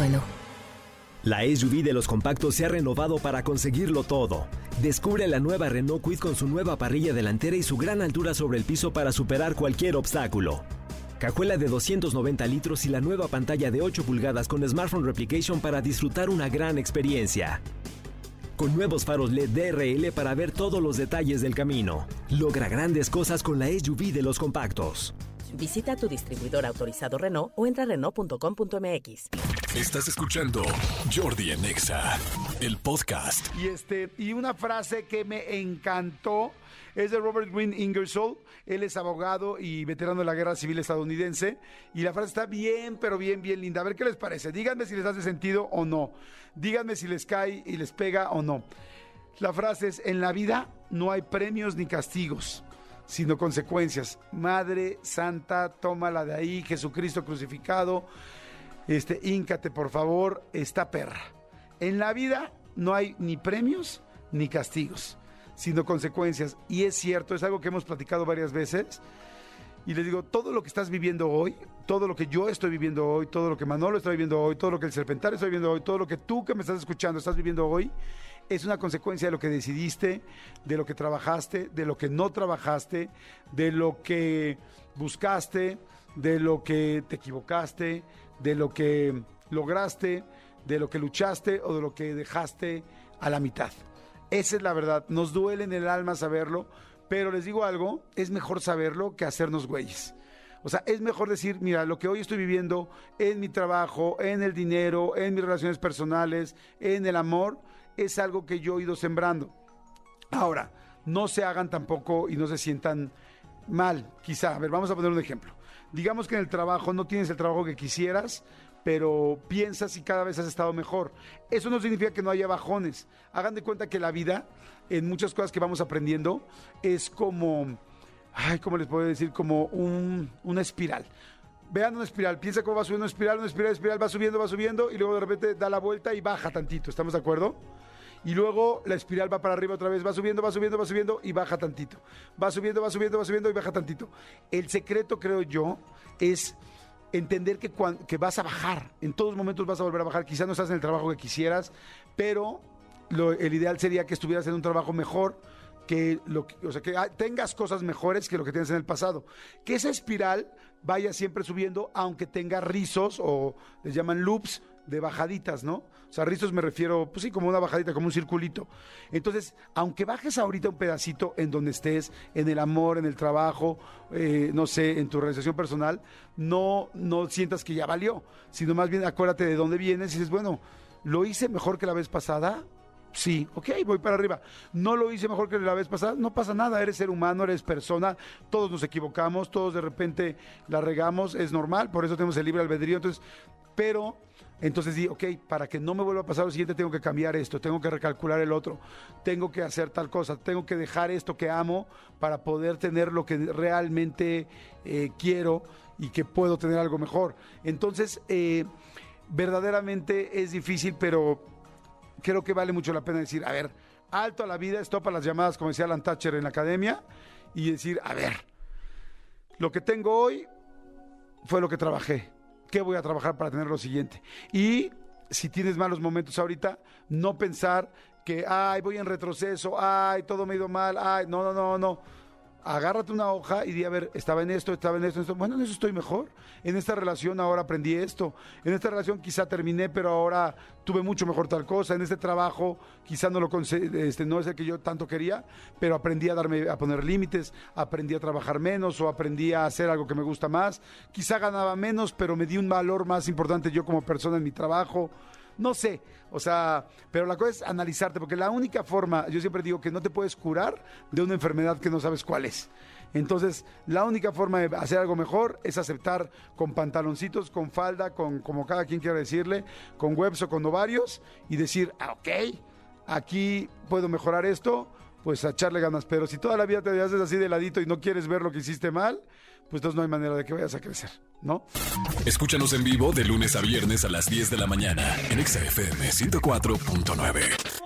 Renault. La SUV de los compactos se ha renovado para conseguirlo todo. Descubre la nueva Renault Kwid con su nueva parrilla delantera y su gran altura sobre el piso para superar cualquier obstáculo. Cajuela de 290 litros y la nueva pantalla de 8 pulgadas con Smartphone Replication para disfrutar una gran experiencia. Con nuevos faros LED DRL para ver todos los detalles del camino. Logra grandes cosas con la SUV de los compactos. Visita tu distribuidor autorizado Renault o entra a Renault.com.mx. Estás escuchando Jordi en Exa, el podcast. Y, este, y una frase que me encantó es de Robert Green Ingersoll. Él es abogado y veterano de la guerra civil estadounidense. Y la frase está bien, pero bien, bien linda. A ver qué les parece. Díganme si les hace sentido o no. Díganme si les cae y les pega o no. La frase es, en la vida no hay premios ni castigos sino consecuencias. Madre Santa, tómala de ahí, Jesucristo crucificado, este, íncate por favor, esta perra. En la vida no hay ni premios ni castigos, sino consecuencias. Y es cierto, es algo que hemos platicado varias veces. Y les digo, todo lo que estás viviendo hoy, todo lo que yo estoy viviendo hoy, todo lo que Manolo está viviendo hoy, todo lo que el Serpentario está viviendo hoy, todo lo que tú que me estás escuchando estás viviendo hoy, es una consecuencia de lo que decidiste, de lo que trabajaste, de lo que no trabajaste, de lo que buscaste, de lo que te equivocaste, de lo que lograste, de lo que luchaste o de lo que dejaste a la mitad. Esa es la verdad. Nos duele en el alma saberlo, pero les digo algo, es mejor saberlo que hacernos güeyes. O sea, es mejor decir, mira, lo que hoy estoy viviendo en mi trabajo, en el dinero, en mis relaciones personales, en el amor, es algo que yo he ido sembrando. Ahora, no se hagan tampoco y no se sientan mal, quizá. A ver, vamos a poner un ejemplo. Digamos que en el trabajo no tienes el trabajo que quisieras, pero piensas y cada vez has estado mejor. Eso no significa que no haya bajones. Hagan de cuenta que la vida, en muchas cosas que vamos aprendiendo, es como, ay, ¿cómo les puedo decir? Como un, una espiral. Vean una espiral, piensa cómo va subiendo una espiral, una espiral, espiral, va subiendo, va subiendo y luego de repente da la vuelta y baja tantito, ¿estamos de acuerdo? Y luego la espiral va para arriba otra vez, va subiendo, va subiendo, va subiendo y baja tantito. Va subiendo, va subiendo, va subiendo y baja tantito. El secreto, creo yo, es entender que, que vas a bajar. En todos momentos vas a volver a bajar. Quizás no estás en el trabajo que quisieras, pero el ideal sería que estuvieras en un trabajo mejor. Que, lo, o sea, que tengas cosas mejores que lo que tienes en el pasado. Que esa espiral vaya siempre subiendo, aunque tenga rizos o les llaman loops de bajaditas, ¿no? O sea, rizos me refiero, pues sí, como una bajadita, como un circulito. Entonces, aunque bajes ahorita un pedacito en donde estés, en el amor, en el trabajo, eh, no sé, en tu realización personal, no, no sientas que ya valió, sino más bien acuérdate de dónde vienes y dices, bueno, ¿lo hice mejor que la vez pasada? Sí, ok, voy para arriba. No lo hice mejor que la vez pasada, no pasa nada, eres ser humano, eres persona, todos nos equivocamos, todos de repente la regamos, es normal, por eso tenemos el libre albedrío, entonces, pero entonces di, ok, para que no me vuelva a pasar lo siguiente, tengo que cambiar esto, tengo que recalcular el otro, tengo que hacer tal cosa, tengo que dejar esto que amo para poder tener lo que realmente eh, quiero y que puedo tener algo mejor. Entonces, eh, verdaderamente es difícil, pero creo que vale mucho la pena decir, a ver, alto a la vida, stop a las llamadas, como decía Alan Thatcher en la academia, y decir, a ver, lo que tengo hoy fue lo que trabajé qué voy a trabajar para tener lo siguiente. Y si tienes malos momentos ahorita, no pensar que, ay, voy en retroceso, ay, todo me ha ido mal, ay, no, no, no, no agárrate una hoja y di, a ver, estaba en esto, estaba en esto, en esto. Bueno, en eso estoy mejor. En esta relación ahora aprendí esto. En esta relación quizá terminé, pero ahora tuve mucho mejor tal cosa. En este trabajo quizá no lo este, no es el que yo tanto quería, pero aprendí a darme, a poner límites, aprendí a trabajar menos o aprendí a hacer algo que me gusta más. Quizá ganaba menos, pero me di un valor más importante yo como persona en mi trabajo. No sé, o sea, pero la cosa es analizarte, porque la única forma, yo siempre digo que no te puedes curar de una enfermedad que no sabes cuál es. Entonces, la única forma de hacer algo mejor es aceptar con pantaloncitos, con falda, con como cada quien quiera decirle, con webs o con ovarios y decir, ah, ok, aquí puedo mejorar esto, pues a echarle ganas. Pero si toda la vida te haces así de ladito y no quieres ver lo que hiciste mal, pues entonces no hay manera de que vayas a crecer, ¿no? Escúchanos en vivo de lunes a viernes a las 10 de la mañana en XFM 104.9.